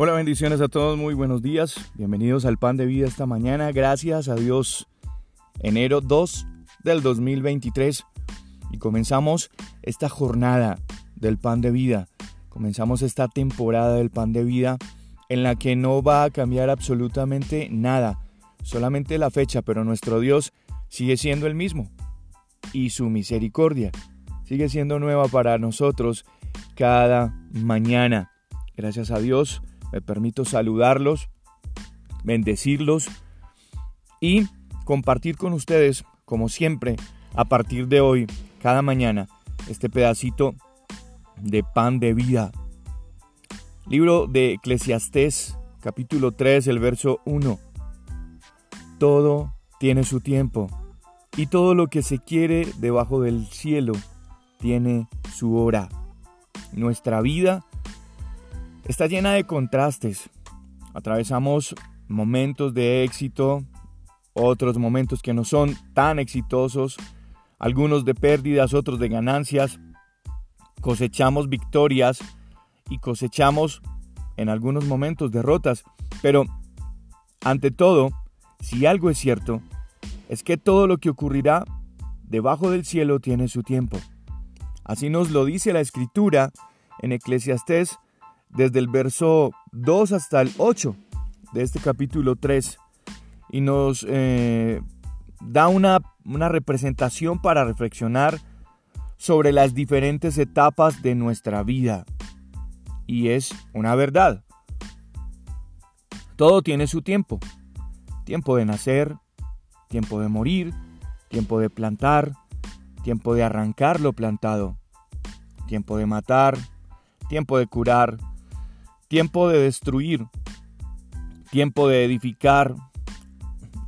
Hola, bendiciones a todos, muy buenos días. Bienvenidos al Pan de Vida esta mañana. Gracias a Dios. Enero 2 del 2023 y comenzamos esta jornada del Pan de Vida. Comenzamos esta temporada del Pan de Vida en la que no va a cambiar absolutamente nada, solamente la fecha, pero nuestro Dios sigue siendo el mismo y su misericordia sigue siendo nueva para nosotros cada mañana. Gracias a Dios me permito saludarlos, bendecirlos y compartir con ustedes, como siempre, a partir de hoy, cada mañana, este pedacito de pan de vida. Libro de Eclesiastés, capítulo 3, el verso 1. Todo tiene su tiempo, y todo lo que se quiere debajo del cielo tiene su hora. Nuestra vida está llena de contrastes. Atravesamos momentos de éxito, otros momentos que no son tan exitosos, algunos de pérdidas, otros de ganancias. Cosechamos victorias y cosechamos en algunos momentos derrotas. Pero, ante todo, si algo es cierto, es que todo lo que ocurrirá debajo del cielo tiene su tiempo. Así nos lo dice la escritura en Eclesiastés desde el verso 2 hasta el 8 de este capítulo 3 y nos eh, da una, una representación para reflexionar sobre las diferentes etapas de nuestra vida. Y es una verdad. Todo tiene su tiempo. Tiempo de nacer, tiempo de morir, tiempo de plantar, tiempo de arrancar lo plantado, tiempo de matar, tiempo de curar, tiempo de destruir, tiempo de edificar,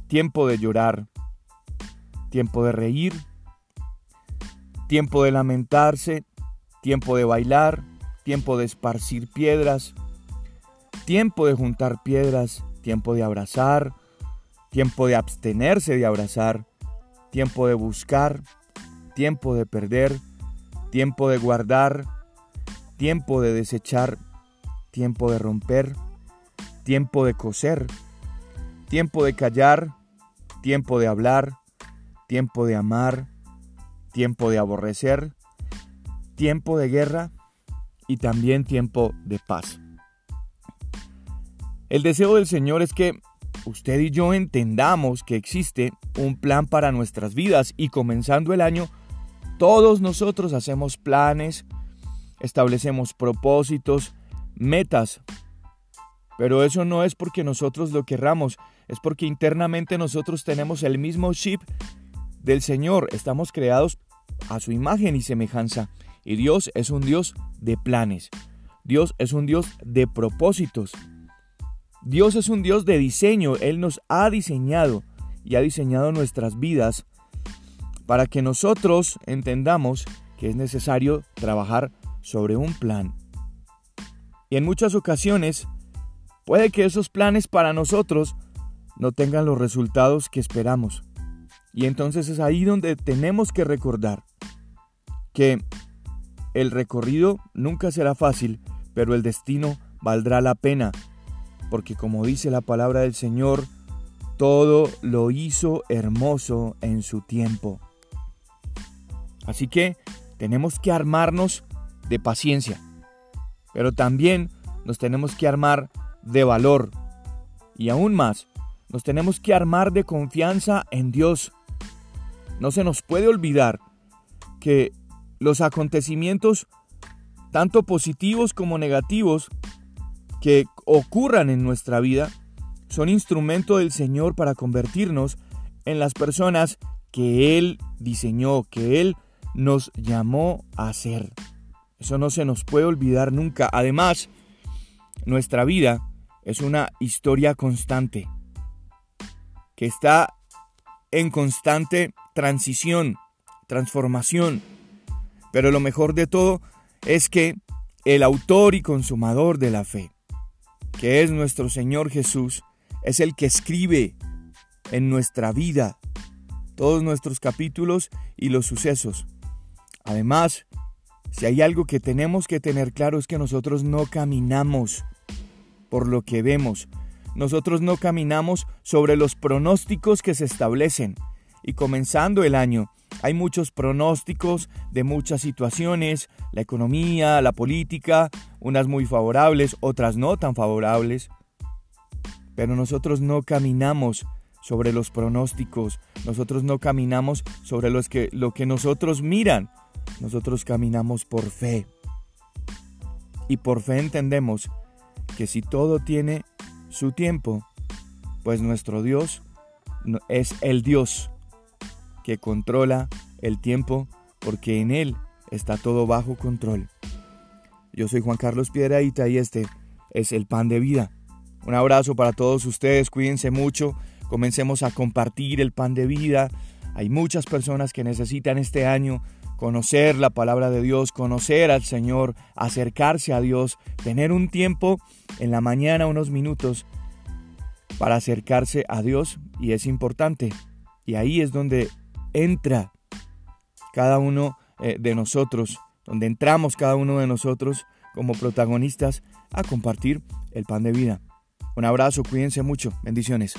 tiempo de llorar, tiempo de reír, tiempo de lamentarse, tiempo de bailar, tiempo de esparcir piedras, tiempo de juntar piedras, tiempo de abrazar, tiempo de abstenerse de abrazar, tiempo de buscar, tiempo de perder, tiempo de guardar, tiempo de desechar, tiempo de romper, tiempo de coser, tiempo de callar, tiempo de hablar, tiempo de amar, tiempo de aborrecer, tiempo de guerra y también tiempo de paz. El deseo del Señor es que usted y yo entendamos que existe un plan para nuestras vidas y comenzando el año, todos nosotros hacemos planes, establecemos propósitos, metas. Pero eso no es porque nosotros lo querramos, es porque internamente nosotros tenemos el mismo chip del Señor. Estamos creados a su imagen y semejanza. Y Dios es un Dios de planes. Dios es un Dios de propósitos. Dios es un Dios de diseño. Él nos ha diseñado y ha diseñado nuestras vidas para que nosotros entendamos que es necesario trabajar sobre un plan y en muchas ocasiones puede que esos planes para nosotros no tengan los resultados que esperamos. Y entonces es ahí donde tenemos que recordar que el recorrido nunca será fácil, pero el destino valdrá la pena, porque como dice la palabra del Señor, todo lo hizo hermoso en su tiempo. Así que tenemos que armarnos de paciencia pero también nos tenemos que armar de valor. Y aún más, nos tenemos que armar de confianza en Dios. No se nos puede olvidar que los acontecimientos, tanto positivos como negativos, que ocurran en nuestra vida, son instrumento del Señor para convertirnos en las personas que Él diseñó, que Él nos llamó a ser. Eso no se nos puede olvidar nunca. Además, nuestra vida es una historia constante, que está en constante transición, transformación. Pero lo mejor de todo es que el autor y consumador de la fe, que es nuestro Señor Jesús, es el que escribe en nuestra vida todos nuestros capítulos y los sucesos. Además, si hay algo que tenemos que tener claro es que nosotros no caminamos por lo que vemos. Nosotros no caminamos sobre los pronósticos que se establecen. Y comenzando el año, hay muchos pronósticos de muchas situaciones, la economía, la política, unas muy favorables, otras no tan favorables. Pero nosotros no caminamos sobre los pronósticos, nosotros no caminamos sobre los que, lo que nosotros miran, nosotros caminamos por fe. Y por fe entendemos que si todo tiene su tiempo, pues nuestro Dios es el Dios que controla el tiempo porque en Él está todo bajo control. Yo soy Juan Carlos Piedraíta y este es el pan de vida. Un abrazo para todos ustedes, cuídense mucho, comencemos a compartir el pan de vida. Hay muchas personas que necesitan este año conocer la palabra de Dios, conocer al Señor, acercarse a Dios, tener un tiempo en la mañana, unos minutos, para acercarse a Dios y es importante. Y ahí es donde entra cada uno eh, de nosotros, donde entramos cada uno de nosotros como protagonistas a compartir el pan de vida. Un abrazo, cuídense mucho, bendiciones.